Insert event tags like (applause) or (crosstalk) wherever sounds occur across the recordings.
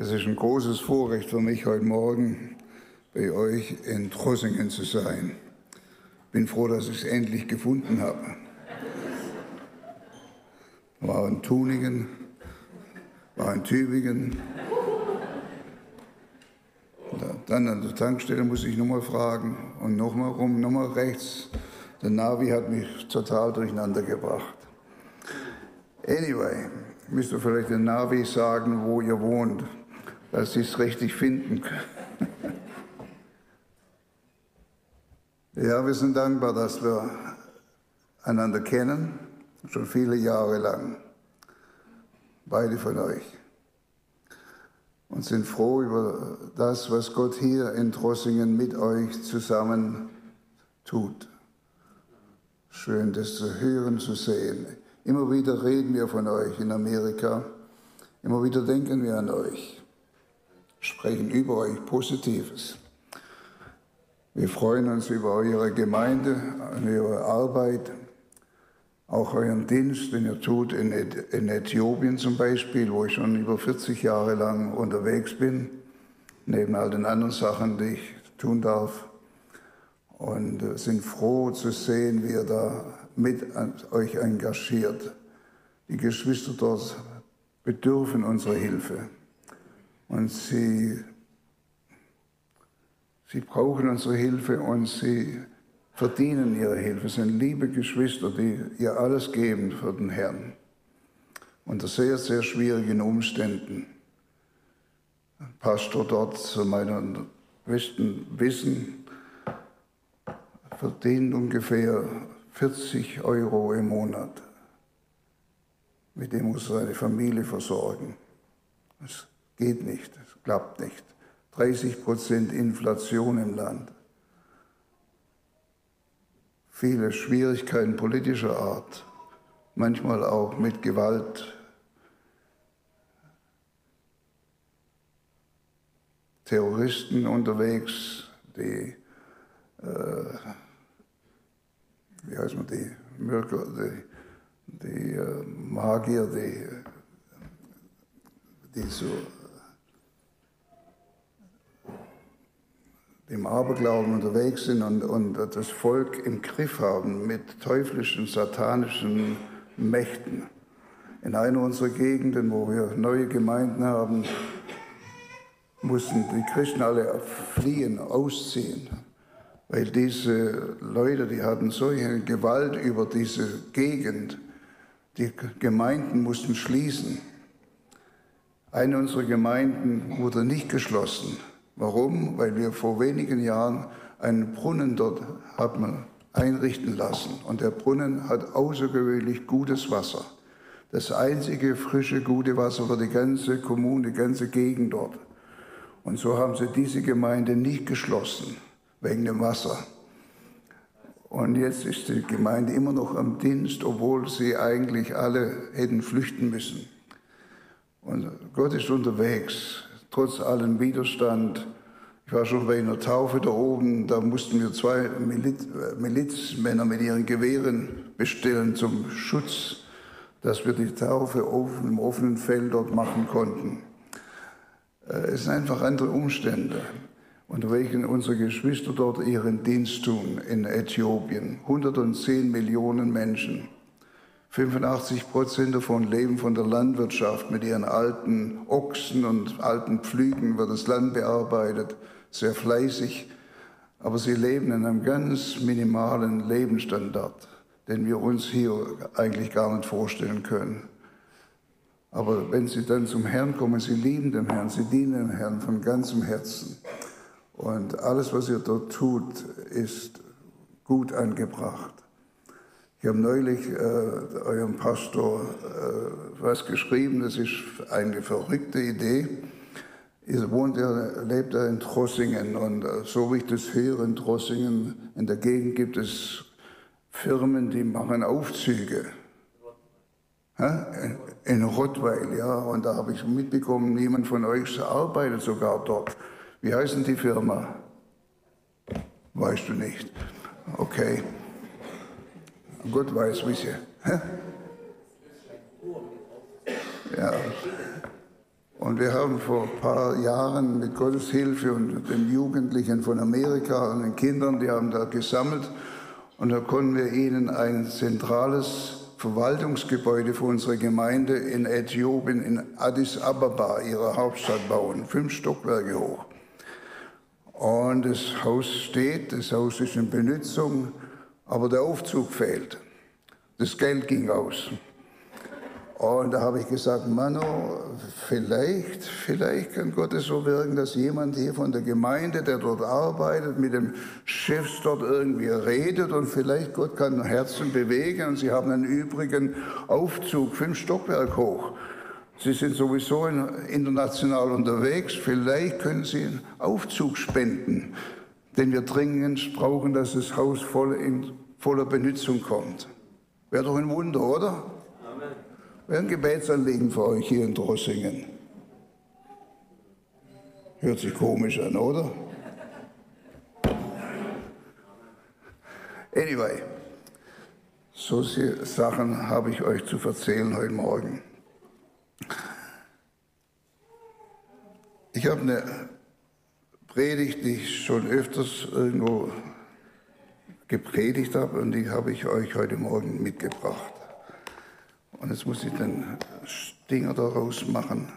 Es ist ein großes Vorrecht für mich, heute Morgen bei euch in Trossingen zu sein. Bin froh, dass ich es endlich gefunden habe. War in Tuningen, war in Tübingen. Dann an der Tankstelle muss ich nochmal fragen und nochmal rum, nochmal rechts. Der Navi hat mich total durcheinander gebracht. Anyway, müsst ihr vielleicht den Navi sagen, wo ihr wohnt dass sie es richtig finden können. (laughs) Ja, wir sind dankbar, dass wir einander kennen, schon viele Jahre lang, beide von euch. Und sind froh über das, was Gott hier in Trossingen mit euch zusammen tut. Schön, das zu hören, zu sehen. Immer wieder reden wir von euch in Amerika. Immer wieder denken wir an euch sprechen über euch Positives. Wir freuen uns über eure Gemeinde, eure Arbeit, auch euren Dienst, den ihr tut in, Äthiopien zum Beispiel, wo ich schon über 40 Jahre lang unterwegs bin, neben all den anderen Sachen, die ich tun darf. Und äh, sind froh zu sehen, wie ihr da mit euch engagiert. Die Geschwister dort bedürfen unserer Hilfe. Und sie, sie brauchen unsere Hilfe und sie verdienen ihre Hilfe. Es sind liebe Geschwister, die ihr alles geben für den Herrn. Unter sehr, sehr schwierigen Umständen. Ein Pastor dort, zu meinem besten Wissen, verdient ungefähr 40 Euro im Monat. Mit dem muss er seine Familie versorgen. Das Geht nicht, es klappt nicht. 30 Prozent Inflation im Land. Viele Schwierigkeiten politischer Art, manchmal auch mit Gewalt. Terroristen unterwegs, die, äh, wie heißt man, die Mörker, die, die äh, Magier, die, die so im Aberglauben unterwegs sind und, und das Volk im Griff haben mit teuflischen, satanischen Mächten. In einer unserer Gegenden, wo wir neue Gemeinden haben, mussten die Christen alle fliehen, ausziehen, weil diese Leute, die hatten solche Gewalt über diese Gegend, die Gemeinden mussten schließen. Eine unserer Gemeinden wurde nicht geschlossen Warum? Weil wir vor wenigen Jahren einen Brunnen dort haben einrichten lassen. Und der Brunnen hat außergewöhnlich gutes Wasser. Das einzige frische, gute Wasser für die ganze Kommune, die ganze Gegend dort. Und so haben sie diese Gemeinde nicht geschlossen, wegen dem Wasser. Und jetzt ist die Gemeinde immer noch am Dienst, obwohl sie eigentlich alle hätten flüchten müssen. Und Gott ist unterwegs trotz allem Widerstand. Ich war schon bei einer Taufe da oben, da mussten wir zwei Miliz, Milizmänner mit ihren Gewehren bestellen zum Schutz, dass wir die Taufe offen, im offenen Feld dort machen konnten. Äh, es sind einfach andere Umstände, unter welchen unsere Geschwister dort ihren Dienst tun in Äthiopien. 110 Millionen Menschen. 85 Prozent davon leben von der Landwirtschaft. Mit ihren alten Ochsen und alten Pflügen wird das Land bearbeitet, sehr fleißig. Aber sie leben in einem ganz minimalen Lebensstandard, den wir uns hier eigentlich gar nicht vorstellen können. Aber wenn sie dann zum Herrn kommen, sie lieben den Herrn, sie dienen dem Herrn von ganzem Herzen. Und alles, was ihr dort tut, ist gut angebracht. Ich habe neulich äh, eurem Pastor äh, was geschrieben, das ist eine verrückte Idee. Er wohnt, er lebt er in Trossingen und äh, so wie ich das höre, in Trossingen, in der Gegend gibt es Firmen, die machen Aufzüge. In, in Rottweil, ja, und da habe ich mitbekommen, niemand von euch arbeitet sogar dort. Wie heißt denn die Firma? Weißt du nicht. Okay. Gott weiß, welche. Ja. Und wir haben vor ein paar Jahren mit Gottes Hilfe und den Jugendlichen von Amerika und den Kindern, die haben da gesammelt. Und da konnten wir ihnen ein zentrales Verwaltungsgebäude für unsere Gemeinde in Äthiopien, in Addis Ababa, ihrer Hauptstadt, bauen. Fünf Stockwerke hoch. Und das Haus steht, das Haus ist in Benutzung, aber der Aufzug fehlt. Das Geld ging aus. Und da habe ich gesagt, Mano, vielleicht, vielleicht kann Gott es so wirken, dass jemand hier von der Gemeinde, der dort arbeitet, mit dem Chef dort irgendwie redet und vielleicht Gott kann Herzen bewegen und sie haben einen übrigen Aufzug, fünf Stockwerk hoch. Sie sind sowieso international unterwegs, vielleicht können Sie einen Aufzug spenden, den wir dringend brauchen, dass das Haus voll in voller Benutzung kommt. Wäre doch ein Wunder, oder? Wäre ein Gebetsanliegen für euch hier in Drossingen. Hört sich komisch an, oder? Anyway, so Sachen habe ich euch zu erzählen heute Morgen. Ich habe eine Predigt, die ich schon öfters irgendwo gepredigt habe und die habe ich euch heute Morgen mitgebracht. Und jetzt muss ich den Stinger daraus machen.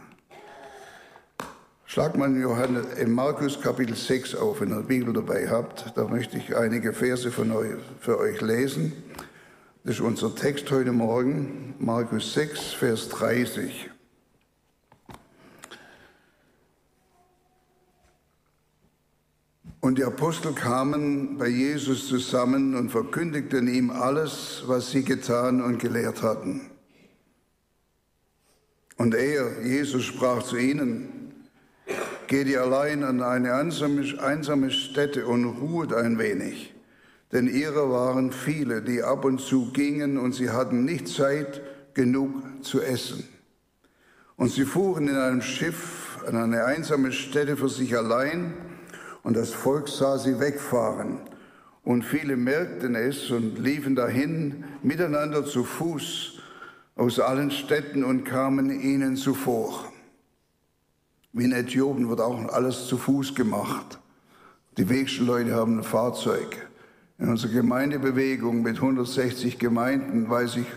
Schlag mal Johannes, in Markus Kapitel 6 auf, wenn ihr die Bibel dabei habt. Da möchte ich einige Verse von euch, für euch lesen. Das ist unser Text heute Morgen, Markus 6, Vers 30. Und die Apostel kamen bei Jesus zusammen und verkündigten ihm alles, was sie getan und gelehrt hatten. Und er, Jesus, sprach zu ihnen, geht ihr allein an eine einsame, Stätte und ruhet ein wenig. Denn ihrer waren viele, die ab und zu gingen und sie hatten nicht Zeit genug zu essen. Und sie fuhren in einem Schiff an eine einsame Stätte für sich allein und das Volk sah sie wegfahren. Und viele merkten es und liefen dahin miteinander zu Fuß aus allen Städten und kamen ihnen zuvor. Wie in Äthiopien wird auch alles zu Fuß gemacht. Die wenigsten Leute haben ein Fahrzeug. In unserer Gemeindebewegung mit 160 Gemeinden weiß ich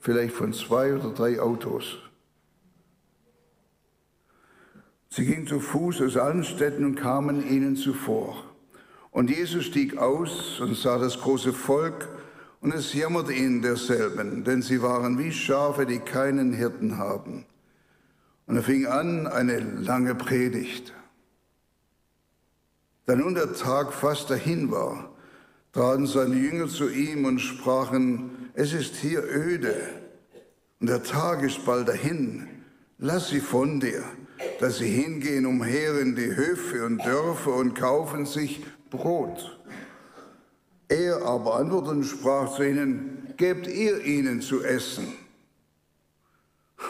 vielleicht von zwei oder drei Autos. Sie gingen zu Fuß aus allen Städten und kamen ihnen zuvor. Und Jesus stieg aus und sah das große Volk und es jammerte ihnen derselben, denn sie waren wie Schafe, die keinen Hirten haben. Und er fing an eine lange Predigt. Da nun der Tag fast dahin war, traten seine Jünger zu ihm und sprachen, es ist hier öde und der Tag ist bald dahin. Lass sie von dir, dass sie hingehen umher in die Höfe und Dörfer und kaufen sich Brot. Er aber antwortete und sprach zu ihnen, gebt ihr ihnen zu essen.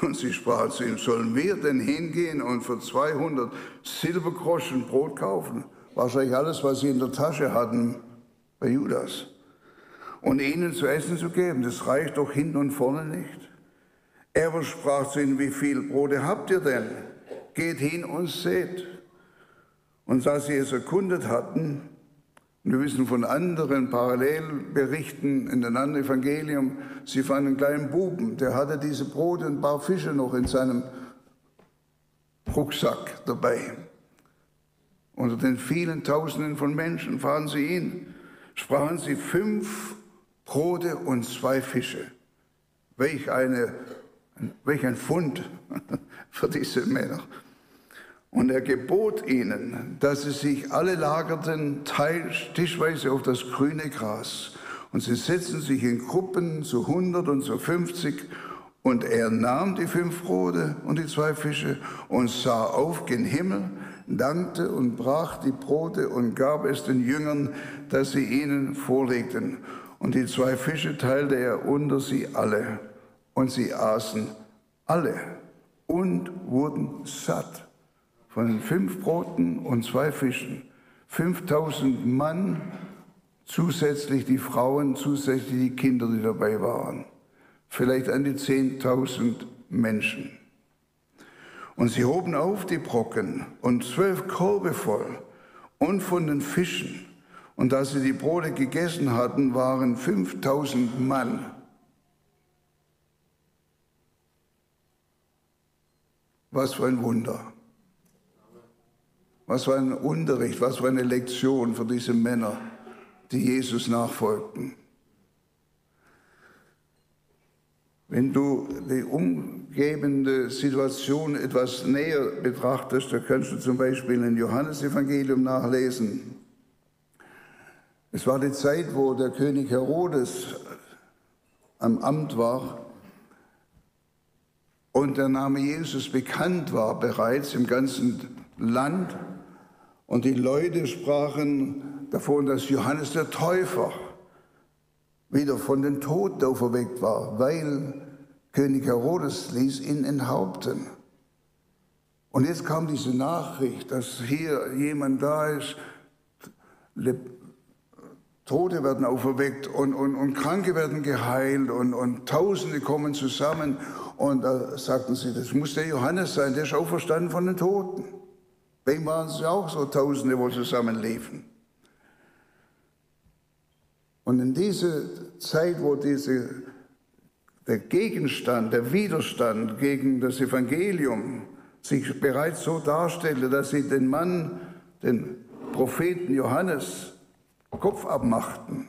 Und sie sprach zu ihm, sollen wir denn hingehen und für 200 Silbergroschen Brot kaufen? Wahrscheinlich alles, was sie in der Tasche hatten bei Judas. Und ihnen zu essen zu geben, das reicht doch hinten und vorne nicht. Er aber sprach zu ihnen, wie viel Brote habt ihr denn? Geht hin und seht. Und da sie es erkundet hatten, wir wissen von anderen Parallelberichten in einem anderen Evangelium, sie fanden einen kleinen Buben, der hatte diese Brote und ein paar Fische noch in seinem Rucksack dabei. Unter den vielen Tausenden von Menschen fahren sie ihn, sprachen sie fünf Brote und zwei Fische. Welch, eine, welch ein Fund (laughs) für diese Männer. Und er gebot ihnen, dass sie sich alle lagerten tischweise auf das grüne Gras. Und sie setzten sich in Gruppen zu 100 und zu 50. Und er nahm die fünf Brote und die zwei Fische und sah auf gen Himmel, dankte und brach die Brote und gab es den Jüngern, dass sie ihnen vorlegten. Und die zwei Fische teilte er unter sie alle. Und sie aßen alle und wurden satt von den fünf Broten und zwei Fischen, 5000 Mann, zusätzlich die Frauen, zusätzlich die Kinder, die dabei waren. Vielleicht an die 10.000 Menschen. Und sie hoben auf die Brocken und zwölf Korbe voll und von den Fischen. Und als sie die Brote gegessen hatten, waren 5000 Mann. Was für ein Wunder. Was für ein Unterricht, was für eine Lektion für diese Männer, die Jesus nachfolgten. Wenn du die umgebende Situation etwas näher betrachtest, da kannst du zum Beispiel im Johannesevangelium nachlesen. Es war die Zeit, wo der König Herodes am Amt war und der Name Jesus bekannt war bereits im ganzen Land. Und die Leute sprachen davon, dass Johannes der Täufer wieder von den Toten auferweckt war, weil König Herodes ließ ihn enthaupten. Und jetzt kam diese Nachricht, dass hier jemand da ist, Tote werden auferweckt und, und, und Kranke werden geheilt und, und Tausende kommen zusammen. Und da sagten sie, das muss der Johannes sein, der ist auferstanden von den Toten. Bei ihm waren es auch so Tausende, wo zusammenliefen. Und in dieser Zeit, wo diese, der Gegenstand, der Widerstand gegen das Evangelium sich bereits so darstellte, dass sie den Mann, den Propheten Johannes, Kopf abmachten.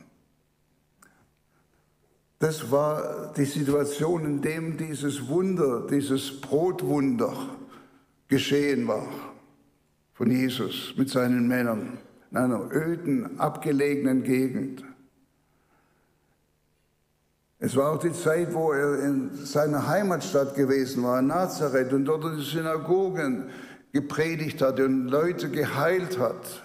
Das war die Situation, in dem dieses Wunder, dieses Brotwunder geschehen war von Jesus mit seinen Männern in einer öden, abgelegenen Gegend. Es war auch die Zeit, wo er in seiner Heimatstadt gewesen war, in Nazareth, und dort in den Synagogen gepredigt hat und Leute geheilt hat.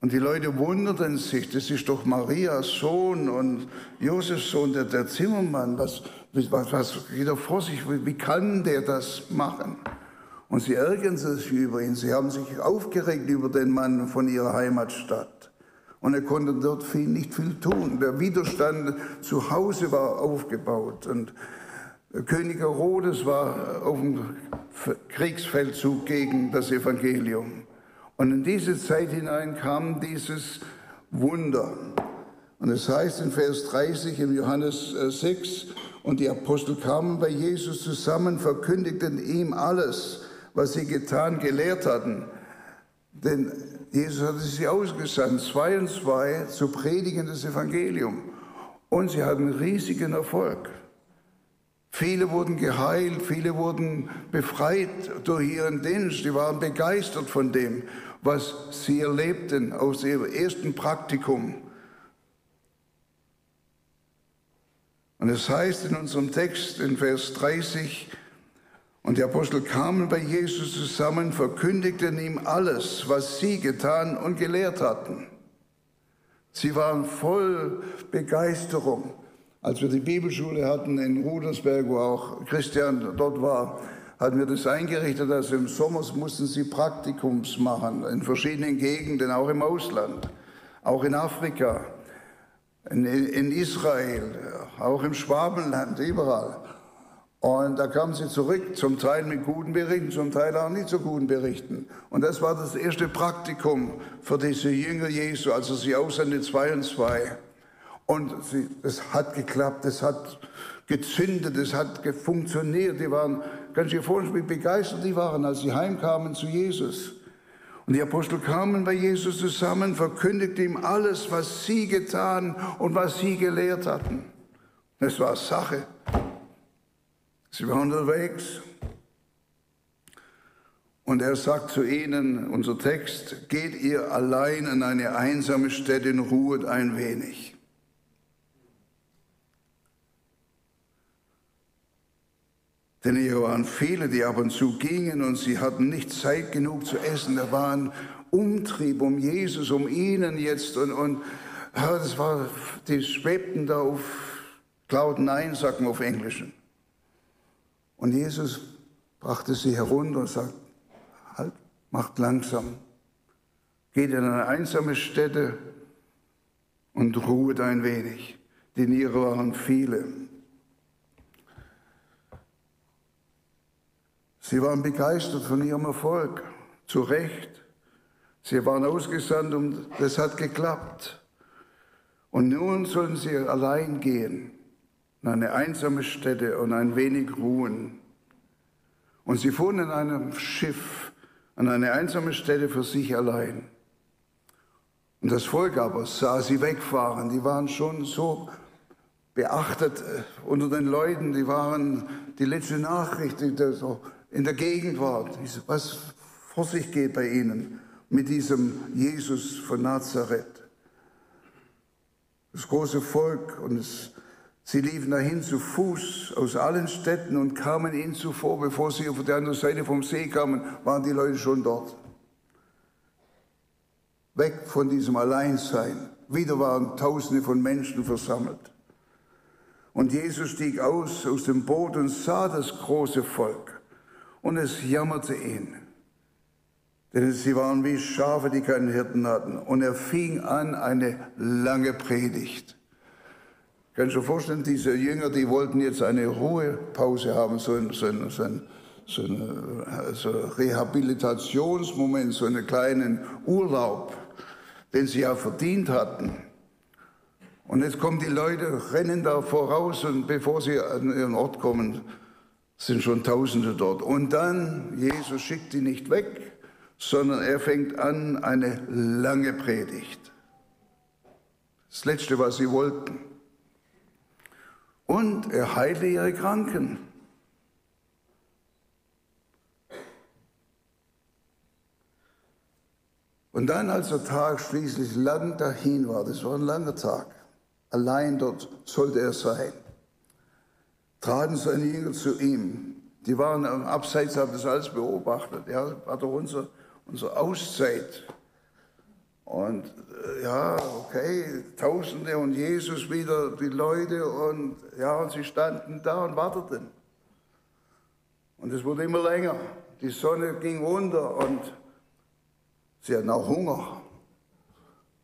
Und die Leute wunderten sich, das ist doch Marias Sohn und Josefs Sohn, der, der Zimmermann. Was, was, was geht er vor sich? Wie kann der das machen? Und sie ärgern sich über ihn. Sie haben sich aufgeregt über den Mann von ihrer Heimatstadt. Und er konnte dort viel, nicht viel tun. Der Widerstand zu Hause war aufgebaut. Und König Herodes war auf dem Kriegsfeldzug gegen das Evangelium. Und in diese Zeit hinein kam dieses Wunder. Und es heißt in Vers 30 in Johannes 6, äh, und die Apostel kamen bei Jesus zusammen, verkündigten ihm alles, was sie getan, gelehrt hatten. Denn Jesus hatte sie ausgesandt, zwei und zwei, zu predigen das Evangelium. Und sie hatten riesigen Erfolg. Viele wurden geheilt, viele wurden befreit durch ihren Dienst. Die waren begeistert von dem, was sie erlebten aus ihrem ersten Praktikum. Und es heißt in unserem Text in Vers 30, und die Apostel kamen bei Jesus zusammen, verkündigten ihm alles, was sie getan und gelehrt hatten. Sie waren voll Begeisterung. Als wir die Bibelschule hatten in Rudersberg, wo auch Christian dort war, hatten wir das eingerichtet, also im Sommer mussten sie Praktikums machen, in verschiedenen Gegenden, auch im Ausland, auch in Afrika, in, in Israel, auch im Schwabenland, überall. Und da kamen sie zurück, zum Teil mit guten Berichten, zum Teil auch nicht so guten Berichten. Und das war das erste Praktikum für diese Jünger Jesu, also sie aussendete zwei und zwei. Und es hat geklappt, es hat gezündet, es hat funktioniert. Die waren, kannst du dir vorstellen, wie begeistert die waren, als sie heimkamen zu Jesus. Und die Apostel kamen bei Jesus zusammen, verkündigten ihm alles, was sie getan und was sie gelehrt hatten. Das war Sache. Sie waren unterwegs. Und er sagt zu ihnen, unser Text, geht ihr allein an eine einsame Stätte und ruhet ein wenig. Denn hier waren viele, die ab und zu gingen und sie hatten nicht Zeit genug zu essen. Da war ein Umtrieb um Jesus, um ihnen jetzt. Und, und das war, die schwebten da auf Cloud 9, sagt man auf Englisch. Und Jesus brachte sie herunter und sagt, halt, macht langsam, geht in eine einsame Stätte und ruhet ein wenig. Die Niere waren viele. Sie waren begeistert von ihrem Erfolg, zu Recht. Sie waren ausgesandt und das hat geklappt. Und nun sollen sie allein gehen, an eine einsame Stätte und ein wenig ruhen. Und sie fuhren in einem Schiff an eine einsame Stätte für sich allein. Und das Volk aber sah sie wegfahren. Die waren schon so beachtet äh, unter den Leuten. Die waren die letzte Nachricht, die so in der Gegend war, was vor sich geht bei ihnen mit diesem Jesus von Nazareth. Das große Volk und es, sie liefen dahin zu Fuß aus allen Städten und kamen ihnen zuvor, bevor sie auf der anderen Seite vom See kamen, waren die Leute schon dort. Weg von diesem Alleinsein. Wieder waren Tausende von Menschen versammelt. Und Jesus stieg aus aus dem Boot und sah das große Volk. Und es jammerte ihn. Denn sie waren wie Schafe, die keinen Hirten hatten. Und er fing an eine lange Predigt. Kannst du dir vorstellen, diese Jünger, die wollten jetzt eine Ruhepause haben, so ein, so ein, so ein so ein so Rehabilitationsmoment, so einen kleinen Urlaub, den sie ja verdient hatten. Und jetzt kommen die Leute, rennen da voraus und bevor sie an ihren Ort kommen, sind schon Tausende dort. Und dann, Jesus schickt die nicht weg, sondern er fängt an eine lange Predigt. Das Letzte, was sie wollten. Und er heile ihre Kranken. Und dann, als der Tag schließlich lang dahin war, das war ein langer Tag, allein dort sollte er sein, traten seine Jünger zu ihm. Die waren Abseits, haben das alles beobachtet. Ja, war doch unser, unsere Auszeit. Und äh, ja, okay, Tausende und Jesus wieder, die Leute und ja, und sie standen da und warteten. Und es wurde immer länger. Die Sonne ging unter und Sie hatten auch Hunger.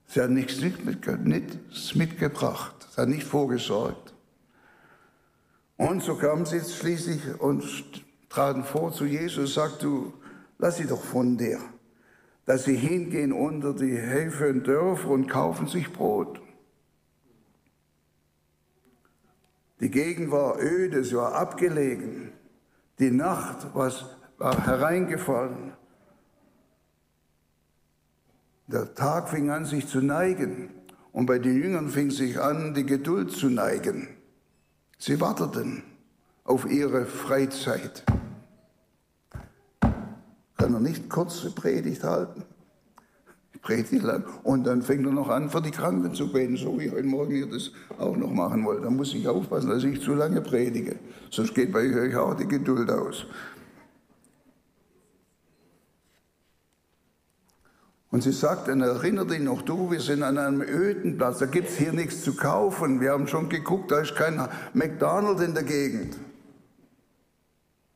Sie hatten nichts, nichts mitgebracht. Sie hatten nicht vorgesorgt. Und so kamen sie jetzt schließlich und traten vor zu Jesus und sagten, lass sie doch von dir, dass sie hingehen unter die Höfe und Dörfer und kaufen sich Brot. Die Gegend war öde, sie war abgelegen. Die Nacht war hereingefallen. Der Tag fing an, sich zu neigen. Und bei den Jüngern fing sich an, die Geduld zu neigen. Sie warteten auf ihre Freizeit. Kann er nicht kurze Predigt halten? Predigt lang. Und dann fängt er noch an, für die Kranken zu beten, so wie heute Morgen hier das auch noch machen wollte. Da muss ich aufpassen, dass ich zu lange predige. Sonst geht bei euch auch die Geduld aus. Und sie sagt, dann erinnert dich noch du, wir sind an einem öden Platz, da gibt es hier nichts zu kaufen. Wir haben schon geguckt, da ist kein McDonald's in der Gegend,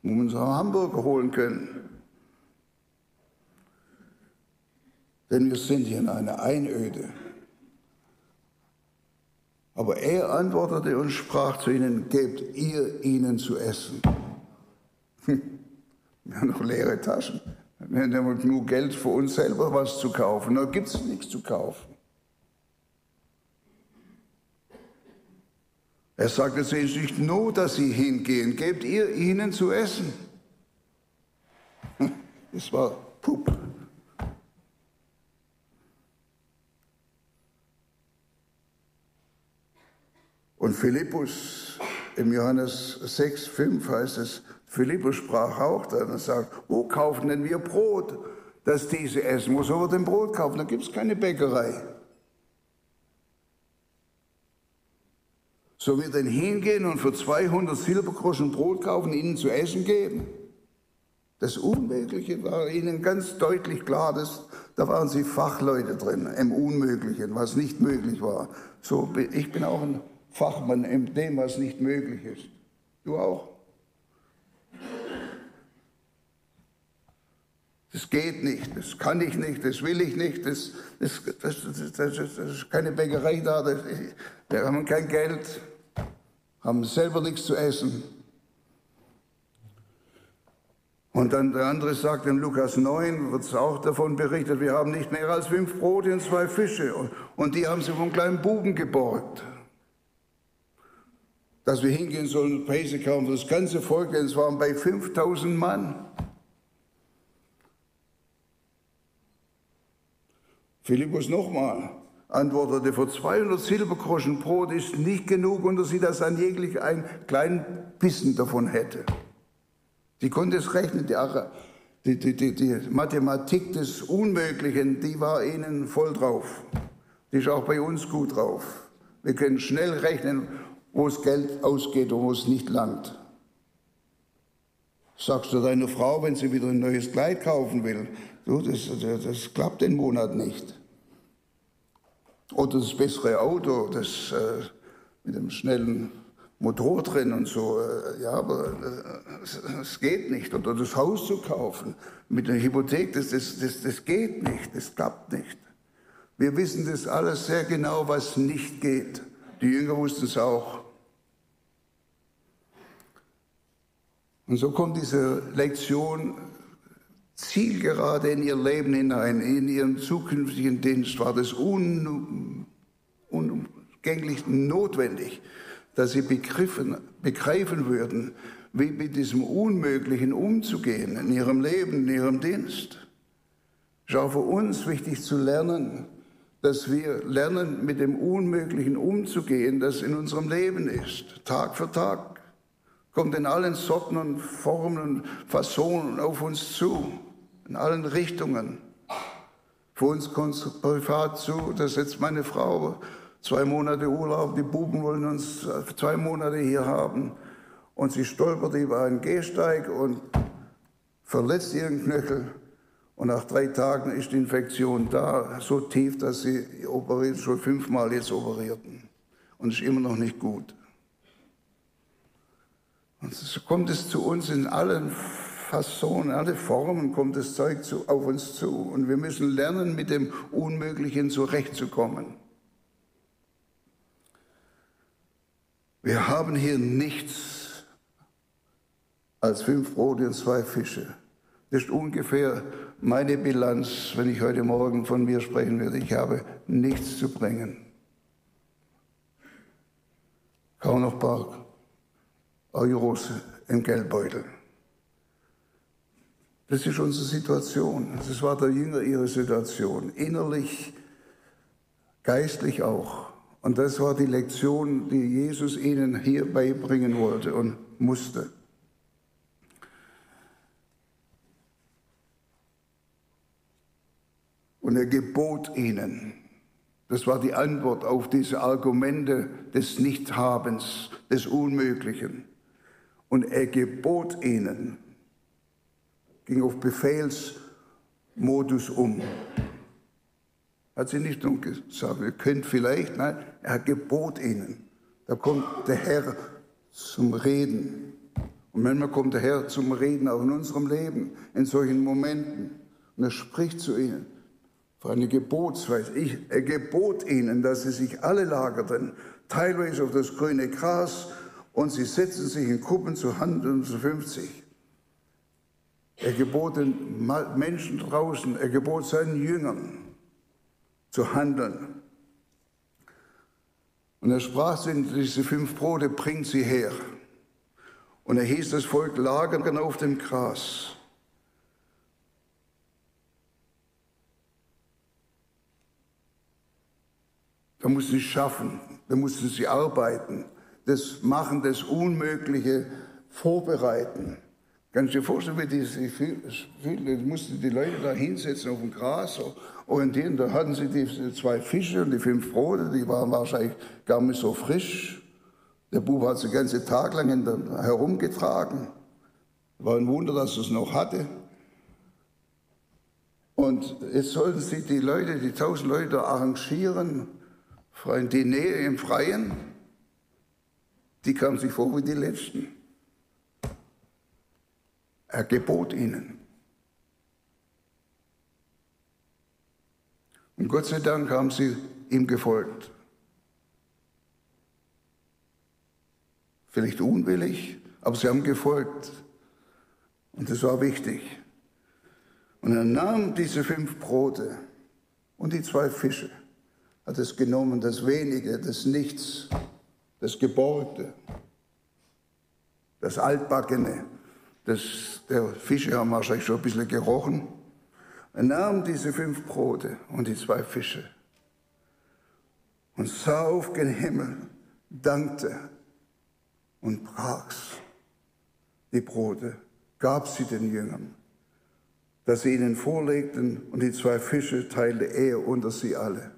wo wir uns auch Hamburger holen können. Denn wir sind hier in einer Einöde. Aber er antwortete und sprach zu ihnen, gebt ihr ihnen zu essen. Wir haben noch leere Taschen. Wir haben genug Geld für uns selber was zu kaufen. Da gibt es nichts zu kaufen. Er sagt, es ist nicht nur, dass sie hingehen, gebt ihr ihnen zu essen. Es war Pup. Und Philippus im Johannes 6, 5 heißt es, Philippus sprach auch dann und sagt, wo kaufen denn wir Brot, dass diese essen? Wo soll wir denn Brot kaufen? Da gibt es keine Bäckerei. Sollen wir denn hingehen und für 200 Silbergroschen Brot kaufen, ihnen zu essen geben? Das Unmögliche war ihnen ganz deutlich klar, dass, da waren sie Fachleute drin, im Unmöglichen, was nicht möglich war. So, ich bin auch ein Fachmann in dem, was nicht möglich ist. Du auch? Das geht nicht, das kann ich nicht, das will ich nicht, das, das, das, das ist keine Bäckerei da, wir haben kein Geld, haben selber nichts zu essen. Und Und dann der andere sagt, in Lukas 9 wird es auch davon berichtet, wir haben nicht mehr als fünf Brote und zwei Fische. Und die haben sie vom kleinen Buben geborgt. Dass wir hingehen sollen und Preise kaufen das ganze Volk, denn es waren bei 5000 Mann. Philippus nochmal antwortete, für 200 Silbergroschen Brot ist nicht genug, unter sie, dass anjeglich einen kleinen Bissen davon hätte. Sie konnte es rechnen, die, die, die, die, Mathematik des Unmöglichen, die war ihnen voll drauf. Die ist auch bei uns gut drauf. Wir können schnell rechnen, wo das Geld ausgeht und wo es nicht langt. Sagst du deiner Frau, wenn sie wieder ein neues Kleid kaufen will, du, das, das, das klappt den Monat nicht. Oder das bessere Auto, das äh, mit dem schnellen Motor drin und so. Äh, ja, aber es geht nicht. Oder das Haus zu kaufen mit einer Hypothek, das, das, das, das geht nicht, das klappt nicht. Wir wissen das alles sehr genau, was nicht geht. Die Jünger wussten es auch. Und so kommt diese Lektion zielgerade in ihr Leben hinein, in ihren zukünftigen Dienst war das un, unumgänglich notwendig, dass sie begriffen, begreifen würden, wie mit diesem Unmöglichen umzugehen in ihrem Leben, in ihrem Dienst. Es ist auch für uns wichtig zu lernen, dass wir lernen, mit dem Unmöglichen umzugehen, das in unserem Leben ist, Tag für Tag. Kommt in allen Sorten und Formen und Fassonen auf uns zu, in allen Richtungen. Für uns kommt es privat zu, dass jetzt meine Frau zwei Monate Urlaub, die Buben wollen uns zwei Monate hier haben. Und sie stolpert über einen Gehsteig und verletzt ihren Knöchel. Und nach drei Tagen ist die Infektion da, so tief, dass sie operiert, schon fünfmal jetzt operierten. Und ist immer noch nicht gut. Und so kommt es zu uns in allen Fassonen, alle Formen kommt das Zeug zu, auf uns zu. Und wir müssen lernen, mit dem Unmöglichen zurechtzukommen. Wir haben hier nichts als fünf Brote und zwei Fische. Das ist ungefähr meine Bilanz, wenn ich heute Morgen von mir sprechen werde. Ich habe nichts zu bringen. Kaum noch paar Euros im Geldbeutel. Das ist unsere Situation. Das war der Jünger ihre Situation. Innerlich, geistlich auch. Und das war die Lektion, die Jesus ihnen hier beibringen wollte und musste. Und er gebot ihnen, das war die Antwort auf diese Argumente des Nichthabens, des Unmöglichen. Und er gebot ihnen, ging auf Befehlsmodus um. Hat sie nicht nur gesagt, ihr könnt vielleicht, nein, er gebot ihnen. Da kommt der Herr zum Reden. Und manchmal kommt der Herr zum Reden auch in unserem Leben, in solchen Momenten. Und er spricht zu ihnen für eine Gebotsweise. Ich, er gebot ihnen, dass sie sich alle lagerten, teilweise auf das grüne Gras, und sie setzten sich in Gruppen zu 150. Er gebot den Menschen draußen, er gebot seinen Jüngern, zu handeln. Und er sprach zu ihnen, diese fünf Brote, bringt sie her. Und er hieß das Volk lagern auf dem Gras. Da mussten sie schaffen, da mussten sie arbeiten, das Machen, das Unmögliche vorbereiten. Kannst du dir vorstellen, wie diese viele, mussten die Leute da hinsetzen auf dem Gras orientieren. Da hatten sie die zwei Fische und die fünf Brote, die waren wahrscheinlich gar nicht so frisch. Der Bub hat sie den ganzen Tag lang der, herumgetragen. War ein Wunder, dass es noch hatte. Und jetzt sollten sie die Leute, die tausend Leute arrangieren, ein Diner im Freien. Die kamen sich vor wie die Letzten. Er gebot ihnen. Und Gott sei Dank haben sie ihm gefolgt. Vielleicht unwillig, aber sie haben gefolgt. Und das war wichtig. Und er nahm diese fünf Brote und die zwei Fische, hat es genommen, das Wenige, das Nichts, das Geborgte, das Altbackene. Das, der Fische haben wahrscheinlich schon ein bisschen gerochen. Er nahm diese fünf Brote und die zwei Fische und sah auf den Himmel, dankte und brach's die Brote, gab sie den Jüngern, dass sie ihnen vorlegten und die zwei Fische teilte er unter sie alle.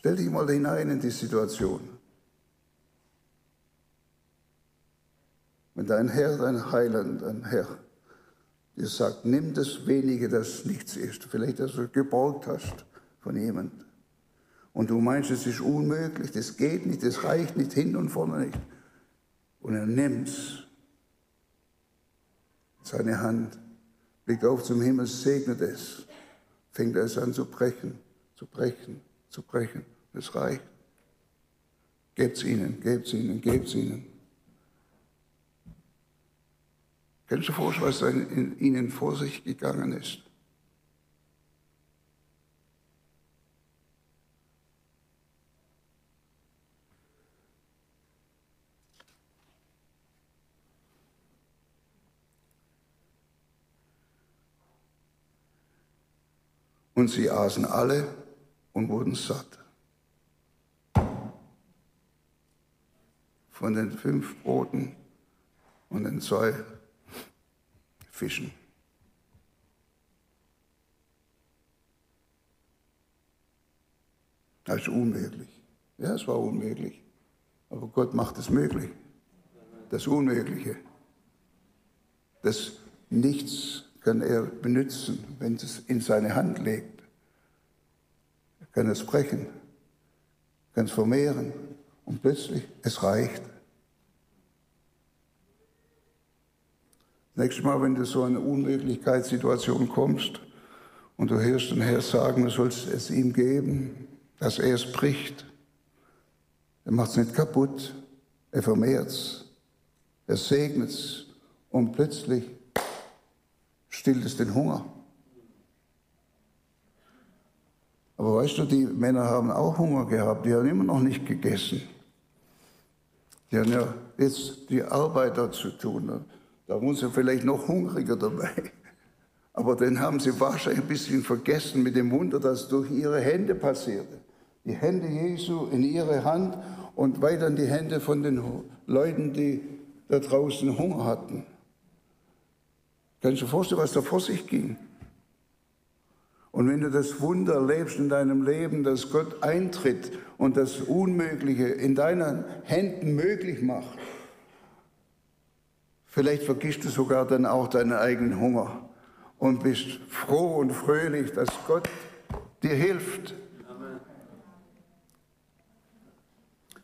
Stell dich mal hinein in die Situation. Wenn dein Herr, dein Heiland, dein Herr dir sagt, nimm das wenige, das nichts ist, vielleicht das du geborgt hast von jemandem, und du meinst, es ist unmöglich, das geht nicht, das reicht nicht, hin und vorne nicht. Und er nimmt's. Seine Hand blickt auf zum Himmel, segnet es, fängt es an zu brechen, zu brechen, zu brechen. Es reicht. Gebt's ihnen, gebt's ihnen, gebt's ihnen. Kannst du vorstellen, was in ihnen vor sich gegangen ist? Und sie aßen alle und wurden satt. Von den fünf Broten und den zwei Fischen. Das ist unmöglich. Ja, es war unmöglich. Aber Gott macht es möglich. Das Unmögliche. Das Nichts kann er benutzen, wenn es in seine Hand legt. Kann es brechen, kann es vermehren und plötzlich, es reicht. Nächstes Mal, wenn du so in eine Unmöglichkeitssituation kommst und du hörst den Herr sagen, du sollst es ihm geben, dass er es bricht, er macht es nicht kaputt, er vermehrt es, er segnet es und plötzlich stillt es den Hunger. Aber weißt du, die Männer haben auch Hunger gehabt, die haben immer noch nicht gegessen. Die haben ja jetzt die Arbeit dazu tun. Da waren sie vielleicht noch hungriger dabei. Aber den haben sie wahrscheinlich ein bisschen vergessen mit dem Wunder, das durch ihre Hände passierte. Die Hände Jesu in ihre Hand und weiter in die Hände von den Leuten, die da draußen Hunger hatten. Kannst du dir vorstellen, was da vor sich ging? Und wenn du das Wunder erlebst in deinem Leben, dass Gott eintritt und das Unmögliche in deinen Händen möglich macht, vielleicht vergisst du sogar dann auch deinen eigenen Hunger und bist froh und fröhlich, dass Gott dir hilft.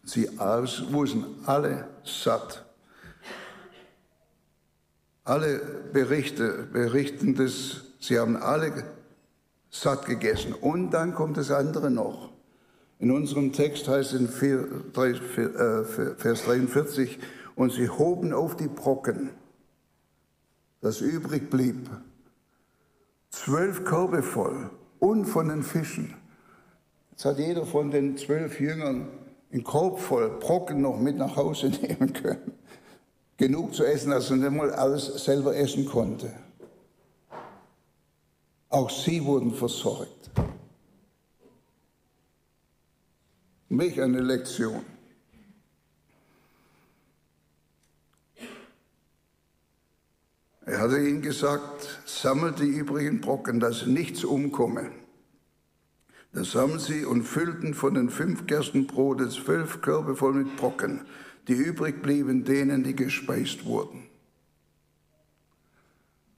Sie wurden alle satt. Alle Berichte berichten das, sie haben alle satt gegessen. Und dann kommt das andere noch. In unserem Text heißt es in äh, Vers 43, und sie hoben auf die Brocken, das übrig blieb, zwölf Körbe voll und von den Fischen. Jetzt hat jeder von den zwölf Jüngern einen Korb voll Brocken noch mit nach Hause (laughs) nehmen können genug zu essen, dass er nicht mal alles selber essen konnte. Auch sie wurden versorgt. Mich eine Lektion. Er hatte ihnen gesagt, sammelt die übrigen Brocken, dass nichts umkomme. Das haben sie und füllten von den fünf Gerstenbrotes zwölf Körbe voll mit Brocken die übrig blieben denen, die gespeist wurden.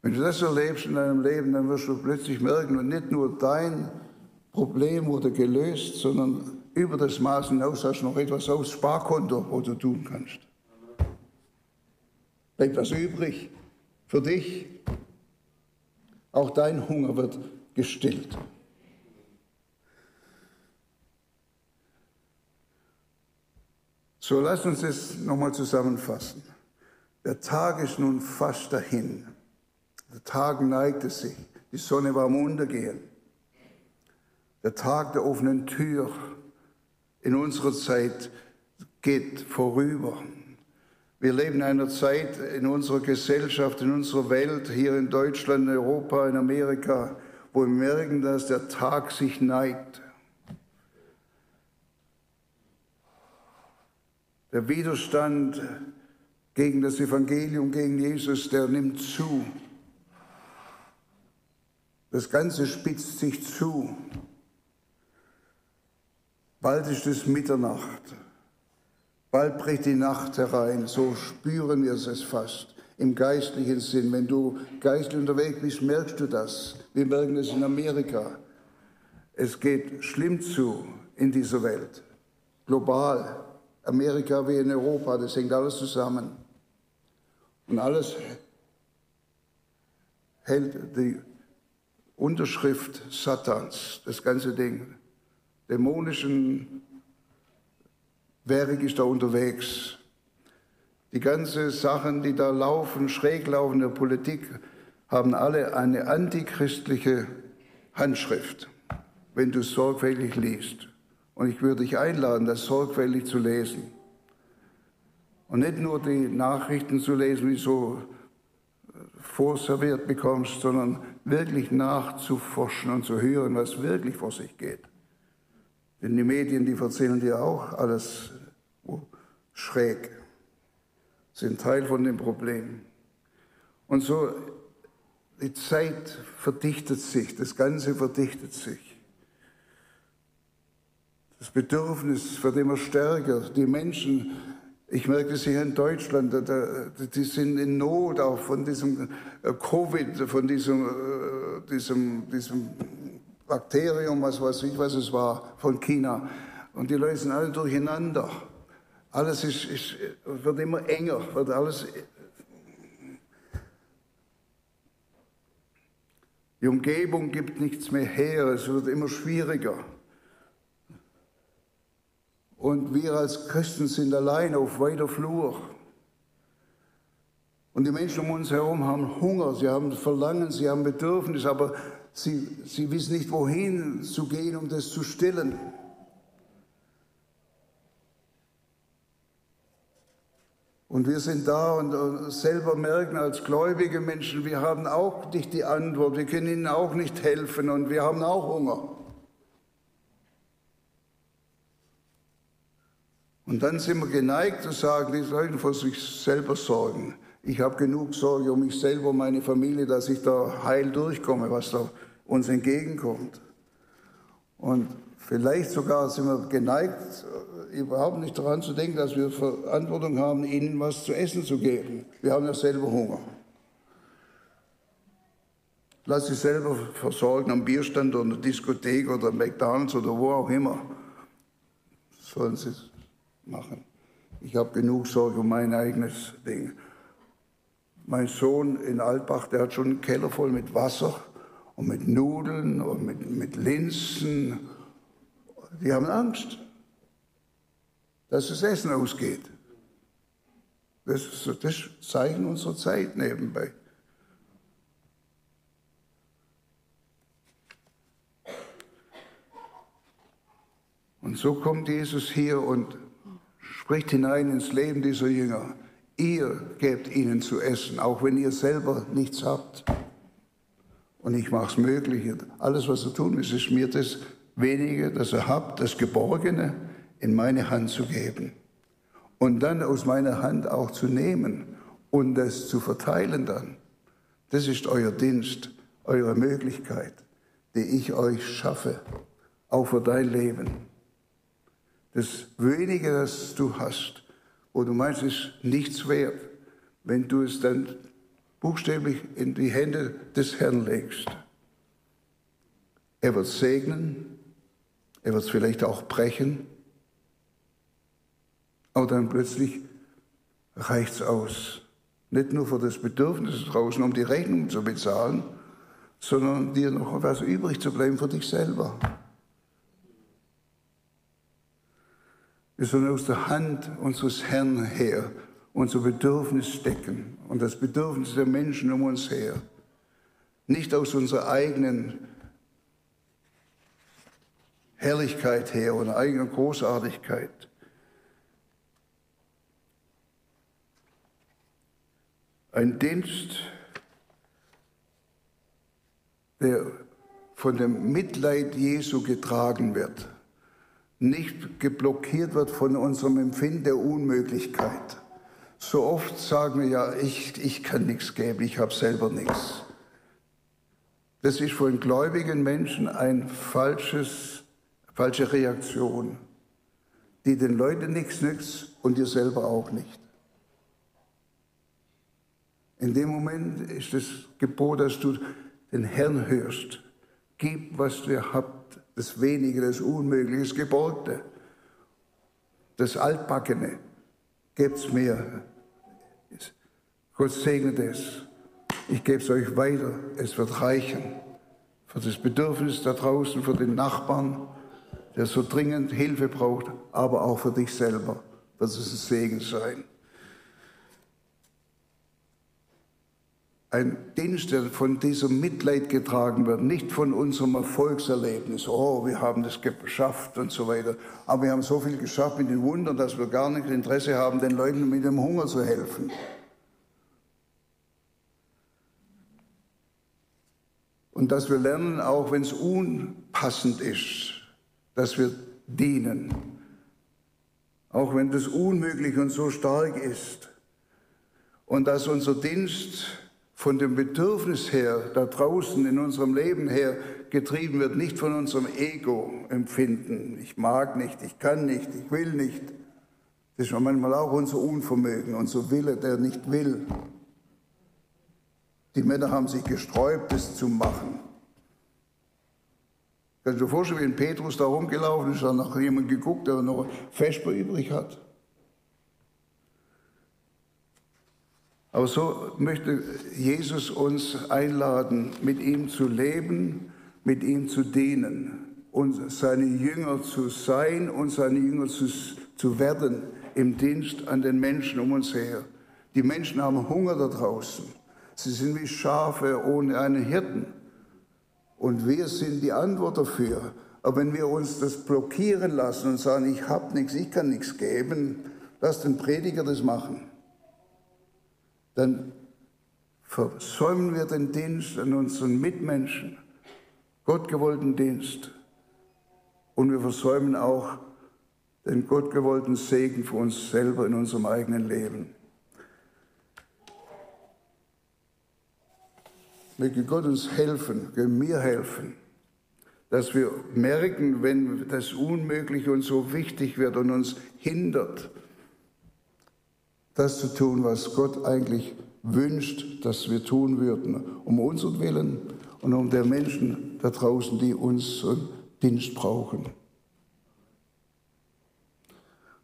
Wenn du das erlebst in deinem Leben, dann wirst du plötzlich merken, und nicht nur dein Problem wurde gelöst, sondern über das Maß hinaus hast du noch etwas aufs Sparkonto, wo du tun kannst. Bleibt was übrig für dich. Auch dein Hunger wird gestillt. So lass uns das nochmal zusammenfassen. Der Tag ist nun fast dahin. Der Tag neigte sich. Die Sonne war am Untergehen. Der Tag der offenen Tür in unserer Zeit geht vorüber. Wir leben in einer Zeit in unserer Gesellschaft, in unserer Welt, hier in Deutschland, in Europa, in Amerika, wo wir merken, dass der Tag sich neigt. Der Widerstand gegen das Evangelium, gegen Jesus, der nimmt zu. Das Ganze spitzt sich zu. Bald ist es Mitternacht. Bald bricht die Nacht herein. So spüren wir es fast im geistlichen Sinn. Wenn du geistlich unterwegs bist, merkst du das. Wir merken es in Amerika. Es geht schlimm zu in dieser Welt. Global. Amerika wie in Europa, das hängt alles zusammen. Und alles hält die Unterschrift Satans, das ganze Ding. Dämonischen Werk ist da unterwegs. Die ganzen Sachen, die da laufen, schräg laufen in der Politik, haben alle eine antichristliche Handschrift, wenn du es sorgfältig liest. Und ich würde dich einladen, das sorgfältig zu lesen. Und nicht nur die Nachrichten zu lesen, wie du so vorserviert bekommst, sondern wirklich nachzuforschen und zu hören, was wirklich vor sich geht. Denn die Medien, die erzählen dir auch alles schräg, sind Teil von dem Problem. Und so, die Zeit verdichtet sich, das Ganze verdichtet sich. Das Bedürfnis wird immer stärker. Die Menschen, ich merke es hier in Deutschland, die sind in Not auch von diesem äh, Covid, von diesem, äh, diesem, diesem Bakterium, was weiß ich, was es war, von China. Und die Leute sind alle durcheinander. Alles ist, ist, wird immer enger, wird alles. Die Umgebung gibt nichts mehr her, es wird immer schwieriger. Und wir als Christen sind allein auf weiter Flur. Und die Menschen um uns herum haben Hunger, sie haben Verlangen, sie haben Bedürfnis, aber sie, sie wissen nicht, wohin zu gehen, um das zu stillen. Und wir sind da und selber merken als gläubige Menschen, wir haben auch nicht die Antwort, wir können ihnen auch nicht helfen und wir haben auch Hunger. Und dann sind wir geneigt zu sagen, die sollen für sich selber sorgen. Ich habe genug Sorge um mich selber, und meine Familie, dass ich da heil durchkomme, was da uns entgegenkommt. Und vielleicht sogar sind wir geneigt, überhaupt nicht daran zu denken, dass wir Verantwortung haben, ihnen was zu essen zu geben. Wir haben ja selber Hunger. Lass sie selber versorgen am Bierstand oder Diskothek oder McDonalds oder wo auch immer. Sollen sie machen. Ich habe genug Sorge um mein eigenes Ding. Mein Sohn in Altbach, der hat schon einen Keller voll mit Wasser und mit Nudeln und mit, mit Linsen. Die haben Angst, dass das Essen ausgeht. Das ist das Zeichen unserer Zeit nebenbei. Und so kommt Jesus hier und spricht hinein ins Leben dieser Jünger. Ihr gebt ihnen zu essen, auch wenn ihr selber nichts habt. Und ich mache es möglich. Alles, was ihr tun müsst, ist mir das Wenige, das ihr habt, das Geborgene, in meine Hand zu geben. Und dann aus meiner Hand auch zu nehmen und es zu verteilen dann. Das ist euer Dienst, eure Möglichkeit, die ich euch schaffe, auch für dein Leben das Wenige, das du hast, wo du meinst, ist nichts wert, wenn du es dann buchstäblich in die Hände des Herrn legst. Er wird segnen, er wird es vielleicht auch brechen, aber dann plötzlich reicht es aus. Nicht nur für das Bedürfnis draußen, um die Rechnung zu bezahlen, sondern dir noch was übrig zu bleiben für dich selber. Wir sollen aus der Hand unseres Herrn her unser Bedürfnis stecken und das Bedürfnis der Menschen um uns her. Nicht aus unserer eigenen Herrlichkeit her und eigener Großartigkeit. Ein Dienst, der von dem Mitleid Jesu getragen wird, nicht geblockiert wird von unserem Empfinden der Unmöglichkeit. So oft sagen wir ja, ich, ich kann nichts geben, ich habe selber nichts. Das ist von gläubigen Menschen eine falsche Reaktion, die den Leuten nichts nützt und dir selber auch nicht. In dem Moment ist das Gebot, dass du den Herrn hörst. Gib, was ihr habt, das Wenige, das Unmögliche, das Geborgte, das Altbackene. Gebt's mir. Gott segnet es. Ich gebe es euch weiter. Es wird reichen. Für das Bedürfnis da draußen, für den Nachbarn, der so dringend Hilfe braucht, aber auch für dich selber wird es ein Segen sein. Ein Dienst, der von diesem Mitleid getragen wird, nicht von unserem Erfolgserlebnis. Oh, wir haben das geschafft und so weiter. Aber wir haben so viel geschafft mit den Wundern, dass wir gar nicht Interesse haben, den Leuten mit dem Hunger zu helfen. Und dass wir lernen, auch wenn es unpassend ist, dass wir dienen. Auch wenn das unmöglich und so stark ist. Und dass unser Dienst von dem Bedürfnis her, da draußen in unserem Leben her getrieben wird, nicht von unserem Ego-Empfinden. Ich mag nicht, ich kann nicht, ich will nicht. Das ist manchmal auch unser Unvermögen, unser Wille, der nicht will. Die Männer haben sich gesträubt, das zu machen. Kannst du dir vorstellen, wie ein Petrus da rumgelaufen ist, hat nach jemandem geguckt, der noch Vesper übrig hat? Aber so möchte Jesus uns einladen, mit ihm zu leben, mit ihm zu dienen und seine Jünger zu sein und seine Jünger zu, zu werden im Dienst an den Menschen um uns her. Die Menschen haben Hunger da draußen. Sie sind wie Schafe ohne einen Hirten. Und wir sind die Antwort dafür. Aber wenn wir uns das blockieren lassen und sagen, ich habe nichts, ich kann nichts geben, lass den Prediger das machen dann versäumen wir den Dienst an unseren Mitmenschen, gottgewollten Dienst. Und wir versäumen auch den gottgewollten Segen für uns selber in unserem eigenen Leben. Möge Gott uns helfen, mir helfen, dass wir merken, wenn das Unmögliche uns so wichtig wird und uns hindert, das zu tun, was Gott eigentlich wünscht, dass wir tun würden, um unseren Willen und um der Menschen da draußen, die unseren Dienst brauchen.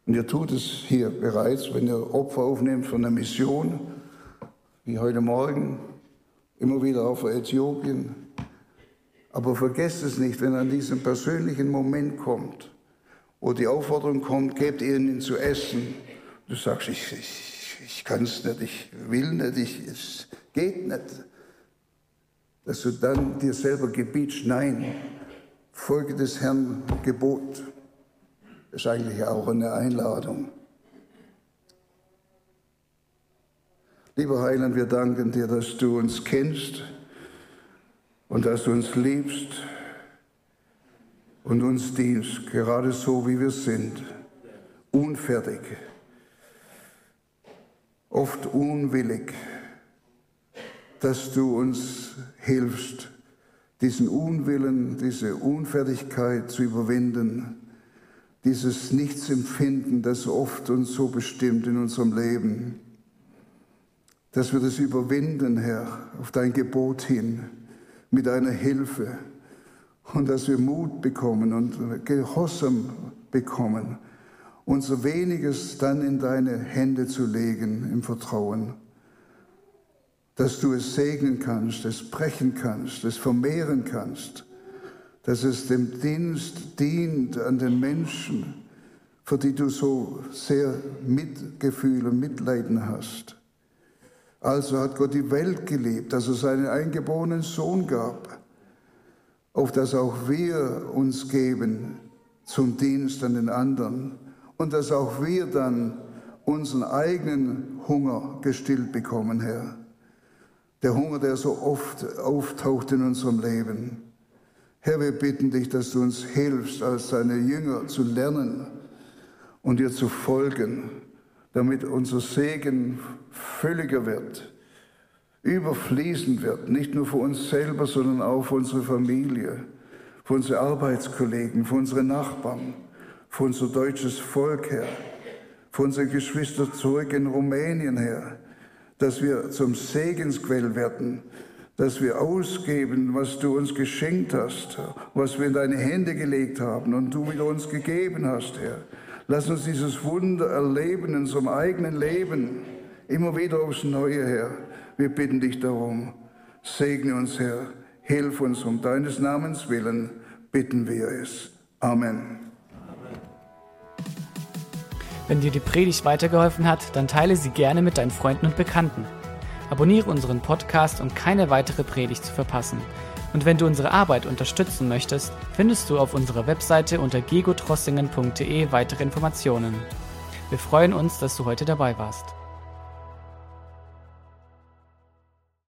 Und ihr tut es hier bereits, wenn ihr Opfer aufnehmt von der Mission, wie heute Morgen, immer wieder für Äthiopien. Aber vergesst es nicht, wenn an diesen persönlichen Moment kommt, wo die Aufforderung kommt, gebt ihnen zu essen, Du sagst, ich, ich, ich kann es nicht, ich will nicht, ich, es geht nicht. Dass du dann dir selber gebietst, nein, folge des Herrn Gebot. Das ist eigentlich auch eine Einladung. Lieber Heiland, wir danken dir, dass du uns kennst und dass du uns liebst und uns dienst, gerade so wie wir sind, unfertig oft unwillig, dass du uns hilfst, diesen Unwillen, diese Unfertigkeit zu überwinden, dieses Nichtsempfinden, das oft uns so bestimmt in unserem Leben, dass wir das überwinden, Herr, auf dein Gebot hin, mit deiner Hilfe. Und dass wir Mut bekommen und Gehorsam bekommen unser weniges dann in deine Hände zu legen im Vertrauen, dass du es segnen kannst, es brechen kannst, es vermehren kannst, dass es dem Dienst dient an den Menschen für die du so sehr Mitgefühl und Mitleiden hast. Also hat Gott die Welt geliebt, dass er seinen eingeborenen Sohn gab, auf dass auch wir uns geben zum Dienst an den anderen und dass auch wir dann unseren eigenen Hunger gestillt bekommen, Herr. Der Hunger, der so oft auftaucht in unserem Leben. Herr, wir bitten dich, dass du uns hilfst, als deine Jünger zu lernen und dir zu folgen, damit unser Segen völliger wird, überfließend wird, nicht nur für uns selber, sondern auch für unsere Familie, für unsere Arbeitskollegen, für unsere Nachbarn, für unser deutsches Volk, Herr, für unsere Geschwister zurück in Rumänien, Herr, dass wir zum Segensquell werden, dass wir ausgeben, was du uns geschenkt hast, was wir in deine Hände gelegt haben und du wieder uns gegeben hast, Herr. Lass uns dieses Wunder erleben in unserem eigenen Leben, immer wieder aufs Neue, Herr. Wir bitten dich darum. Segne uns, Herr. Hilf uns um deines Namens willen, bitten wir es. Amen. Wenn dir die Predigt weitergeholfen hat, dann teile sie gerne mit deinen Freunden und Bekannten. Abonniere unseren Podcast, um keine weitere Predigt zu verpassen. Und wenn du unsere Arbeit unterstützen möchtest, findest du auf unserer Webseite unter gegotrossingen.de weitere Informationen. Wir freuen uns, dass du heute dabei warst.